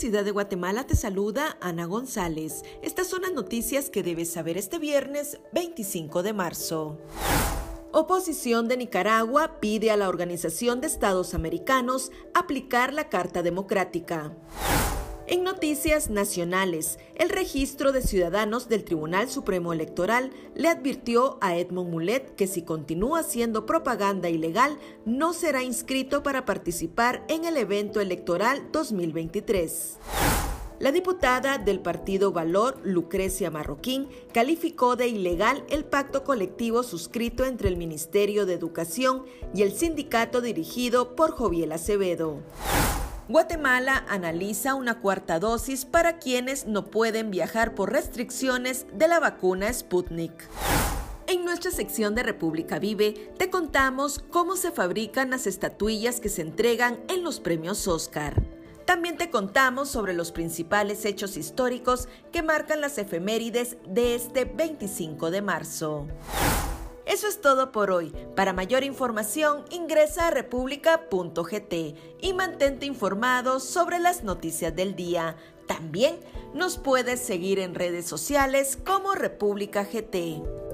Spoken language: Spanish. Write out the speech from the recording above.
Ciudad de Guatemala te saluda Ana González. Estas son las noticias que debes saber este viernes 25 de marzo. Oposición de Nicaragua pide a la Organización de Estados Americanos aplicar la Carta Democrática. En noticias nacionales, el registro de ciudadanos del Tribunal Supremo Electoral le advirtió a Edmond Mulet que si continúa haciendo propaganda ilegal, no será inscrito para participar en el evento electoral 2023. La diputada del partido Valor, Lucrecia Marroquín, calificó de ilegal el pacto colectivo suscrito entre el Ministerio de Educación y el sindicato dirigido por Joviel Acevedo. Guatemala analiza una cuarta dosis para quienes no pueden viajar por restricciones de la vacuna Sputnik. En nuestra sección de República Vive te contamos cómo se fabrican las estatuillas que se entregan en los premios Oscar. También te contamos sobre los principales hechos históricos que marcan las efemérides de este 25 de marzo. Eso es todo por hoy. Para mayor información ingresa a república.gt y mantente informado sobre las noticias del día. También nos puedes seguir en redes sociales como República GT.